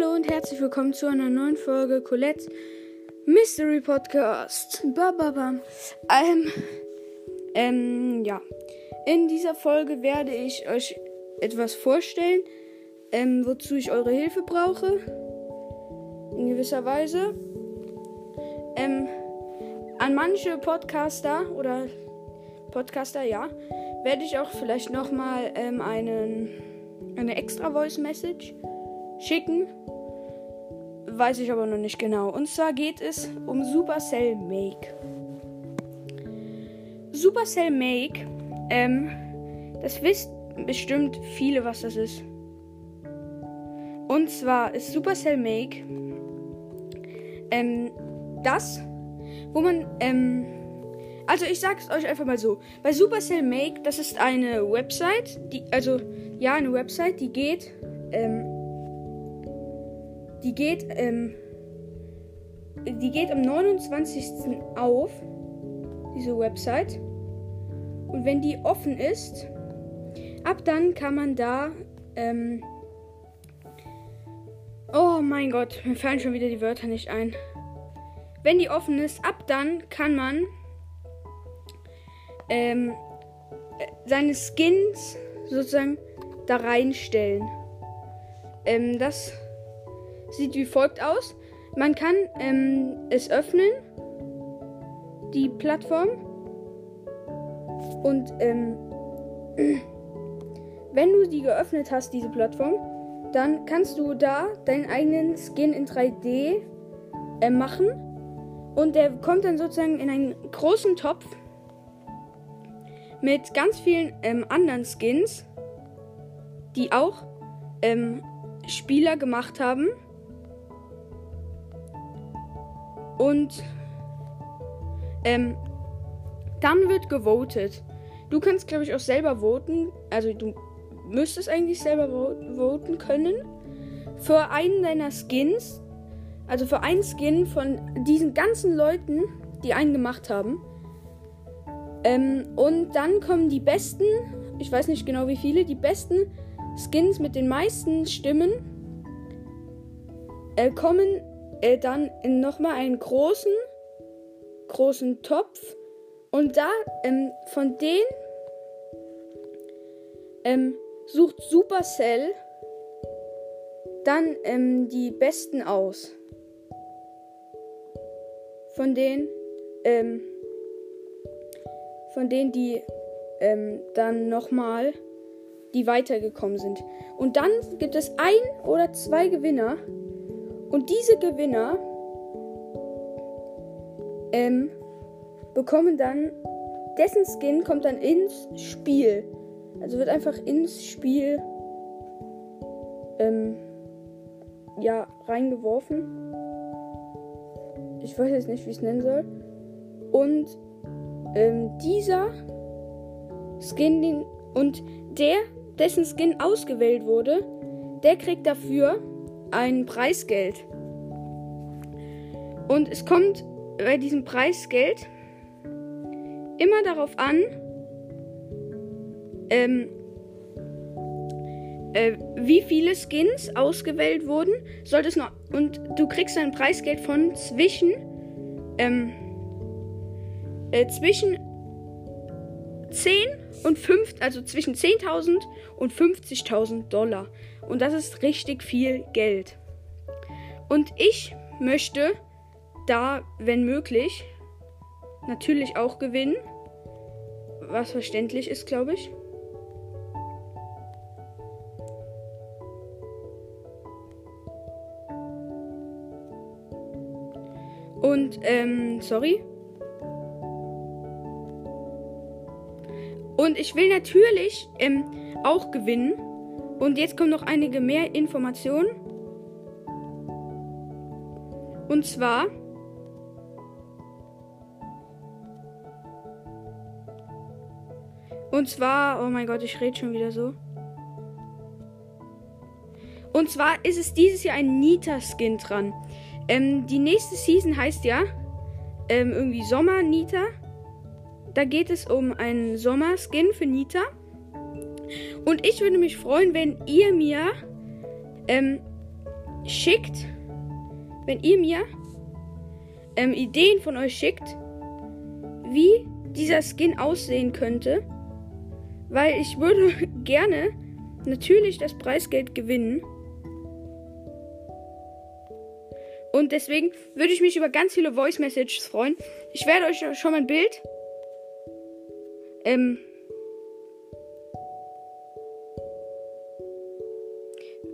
Hallo und herzlich willkommen zu einer neuen Folge Colette's Mystery Podcast. Ba, ba, ba. Ähm, ähm, ja. In dieser Folge werde ich euch etwas vorstellen, ähm, wozu ich eure Hilfe brauche. In gewisser Weise. Ähm, an manche Podcaster oder Podcaster, ja, werde ich auch vielleicht nochmal ähm, einen, eine extra Voice Message schicken. Weiß ich aber noch nicht genau. Und zwar geht es um Supercell Make. Supercell Make, ähm, das wisst bestimmt viele, was das ist. Und zwar ist Supercell Make ähm, das, wo man, ähm, also ich sag's euch einfach mal so. Bei Supercell Make, das ist eine Website, die, also ja, eine Website, die geht, ähm, die geht, ähm, die geht am 29. auf, diese Website. Und wenn die offen ist, ab dann kann man da, ähm, oh mein Gott, mir fallen schon wieder die Wörter nicht ein. Wenn die offen ist, ab dann kann man ähm, seine Skins sozusagen da reinstellen. Ähm, das sieht wie folgt aus. Man kann ähm, es öffnen, die Plattform. Und ähm, wenn du die geöffnet hast, diese Plattform, dann kannst du da deinen eigenen Skin in 3D äh, machen. Und der kommt dann sozusagen in einen großen Topf mit ganz vielen ähm, anderen Skins, die auch ähm, Spieler gemacht haben. Und ähm, dann wird gewotet. Du kannst, glaube ich, auch selber voten. Also du müsstest eigentlich selber voten können. Für einen deiner Skins. Also für einen Skin von diesen ganzen Leuten, die einen gemacht haben. Ähm, und dann kommen die besten, ich weiß nicht genau wie viele, die besten Skins mit den meisten Stimmen äh, kommen äh, dann in nochmal einen großen, großen Topf. Und da ähm, von denen ähm, sucht Supercell dann ähm, die besten aus. Von denen, ähm, von denen, die ähm, dann nochmal, die weitergekommen sind. Und dann gibt es ein oder zwei Gewinner. Und diese Gewinner ähm, bekommen dann, dessen Skin kommt dann ins Spiel. Also wird einfach ins Spiel ähm, ja, reingeworfen. Ich weiß jetzt nicht, wie ich es nennen soll. Und ähm, dieser Skin, den, und der, dessen Skin ausgewählt wurde, der kriegt dafür ein Preisgeld. Und es kommt bei diesem Preisgeld immer darauf an, ähm, äh, wie viele Skins ausgewählt wurden. Sollte es noch und du kriegst ein Preisgeld von zwischen ähm, äh, zwischen 10 und 5, also zwischen 10.000 und 50.000 Dollar. Und das ist richtig viel Geld. Und ich möchte da, wenn möglich, natürlich auch gewinnen. Was verständlich ist, glaube ich. Und, ähm, sorry. Und ich will natürlich ähm, auch gewinnen. Und jetzt kommen noch einige mehr Informationen. Und zwar. Und zwar, oh mein Gott, ich rede schon wieder so. Und zwar ist es dieses Jahr ein Nita-Skin dran. Ähm, die nächste Season heißt ja ähm, irgendwie Sommer Nita. Da geht es um einen Sommerskin für Nita. Und ich würde mich freuen, wenn ihr mir ähm, schickt, wenn ihr mir ähm, Ideen von euch schickt, wie dieser Skin aussehen könnte, weil ich würde gerne natürlich das Preisgeld gewinnen. Und deswegen würde ich mich über ganz viele Voice Messages freuen. Ich werde euch schon mal ein Bild. Ähm.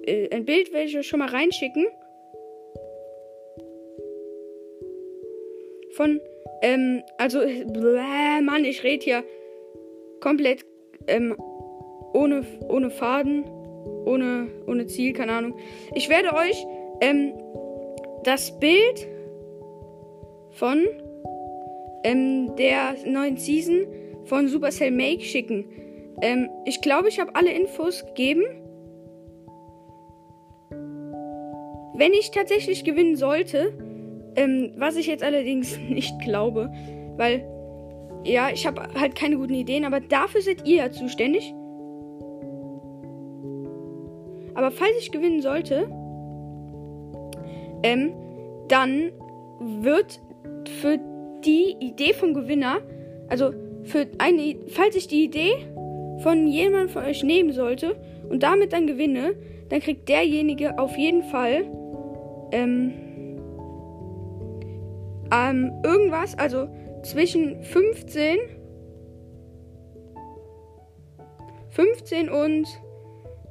Äh, ein Bild werde ich euch schon mal reinschicken. Von, ähm, also, bläh, Mann, ich rede hier komplett, ähm, ohne, ohne Faden, ohne, ohne Ziel, keine Ahnung. Ich werde euch, ähm, das Bild von ähm, der neuen Season von Supercell Make schicken. Ähm, ich glaube, ich habe alle Infos gegeben. Wenn ich tatsächlich gewinnen sollte, ähm, was ich jetzt allerdings nicht glaube, weil ja, ich habe halt keine guten Ideen, aber dafür seid ihr ja zuständig. Aber falls ich gewinnen sollte, ähm, dann wird für die Idee vom Gewinner, also für eine, falls ich die Idee von jemandem von euch nehmen sollte und damit dann gewinne, dann kriegt derjenige auf jeden Fall ähm, ähm, irgendwas, also zwischen 15 15 und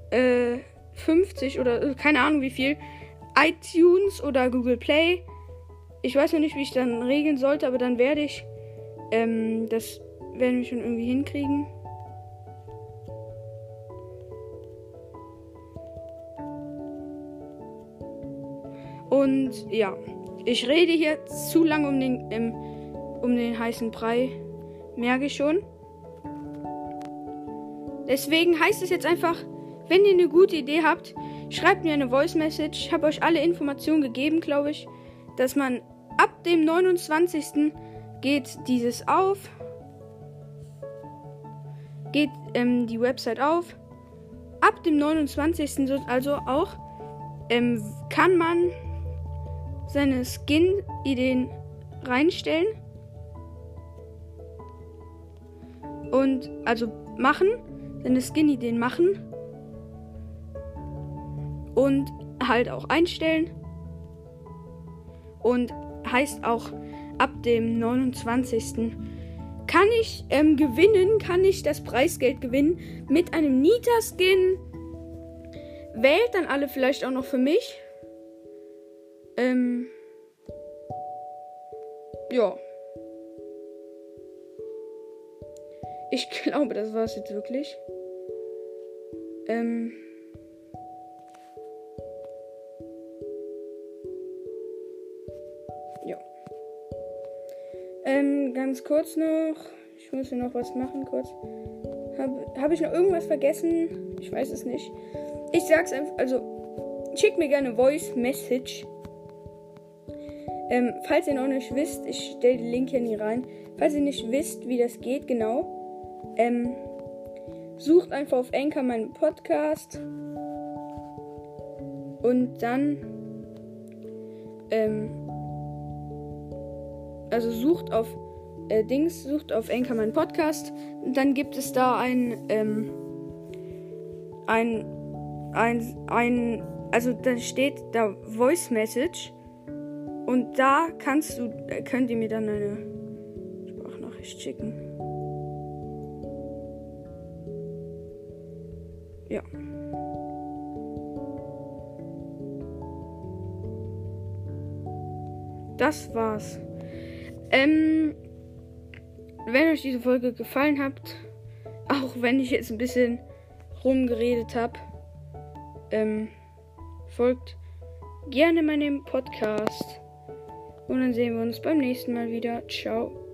äh, 50 oder äh, keine Ahnung wie viel iTunes oder Google Play. Ich weiß noch nicht, wie ich dann regeln sollte, aber dann werde ich ähm, das werden wir schon irgendwie hinkriegen. Und ja, ich rede hier zu lange um den, ähm, um den heißen Brei, merke ich schon. Deswegen heißt es jetzt einfach, wenn ihr eine gute Idee habt, schreibt mir eine Voice Message. Ich habe euch alle Informationen gegeben, glaube ich, dass man ab dem 29. geht dieses auf. Geht ähm, die Website auf. Ab dem 29. also auch ähm, kann man seine Skin-Ideen reinstellen. Und also machen, seine Skin-Ideen machen und halt auch einstellen. Und heißt auch ab dem 29. kann ich ähm, gewinnen, kann ich das Preisgeld gewinnen mit einem Nita-Skin. Wählt dann alle vielleicht auch noch für mich. Ähm. Ja. Ich glaube, das war es jetzt wirklich. Ähm. Ganz kurz noch. Ich muss hier noch was machen, kurz. Habe hab ich noch irgendwas vergessen? Ich weiß es nicht. Ich sag's einfach, also schickt mir gerne Voice Message. Ähm, falls ihr noch nicht wisst, ich stelle den Link hier nie rein. Falls ihr nicht wisst, wie das geht, genau, ähm, sucht einfach auf Anchor meinen Podcast. Und dann, ähm, also sucht auf äh, Dings, sucht auf Anchor meinen Podcast. Dann gibt es da ein, ähm, ein, ein, ein, also da steht da Voice Message. Und da kannst du, äh, könnt ihr mir dann eine Sprachnachricht schicken. Ja. Das war's. Ähm, wenn euch diese Folge gefallen hat, auch wenn ich jetzt ein bisschen rumgeredet habe, ähm, folgt gerne meinem Podcast. Und dann sehen wir uns beim nächsten Mal wieder. Ciao.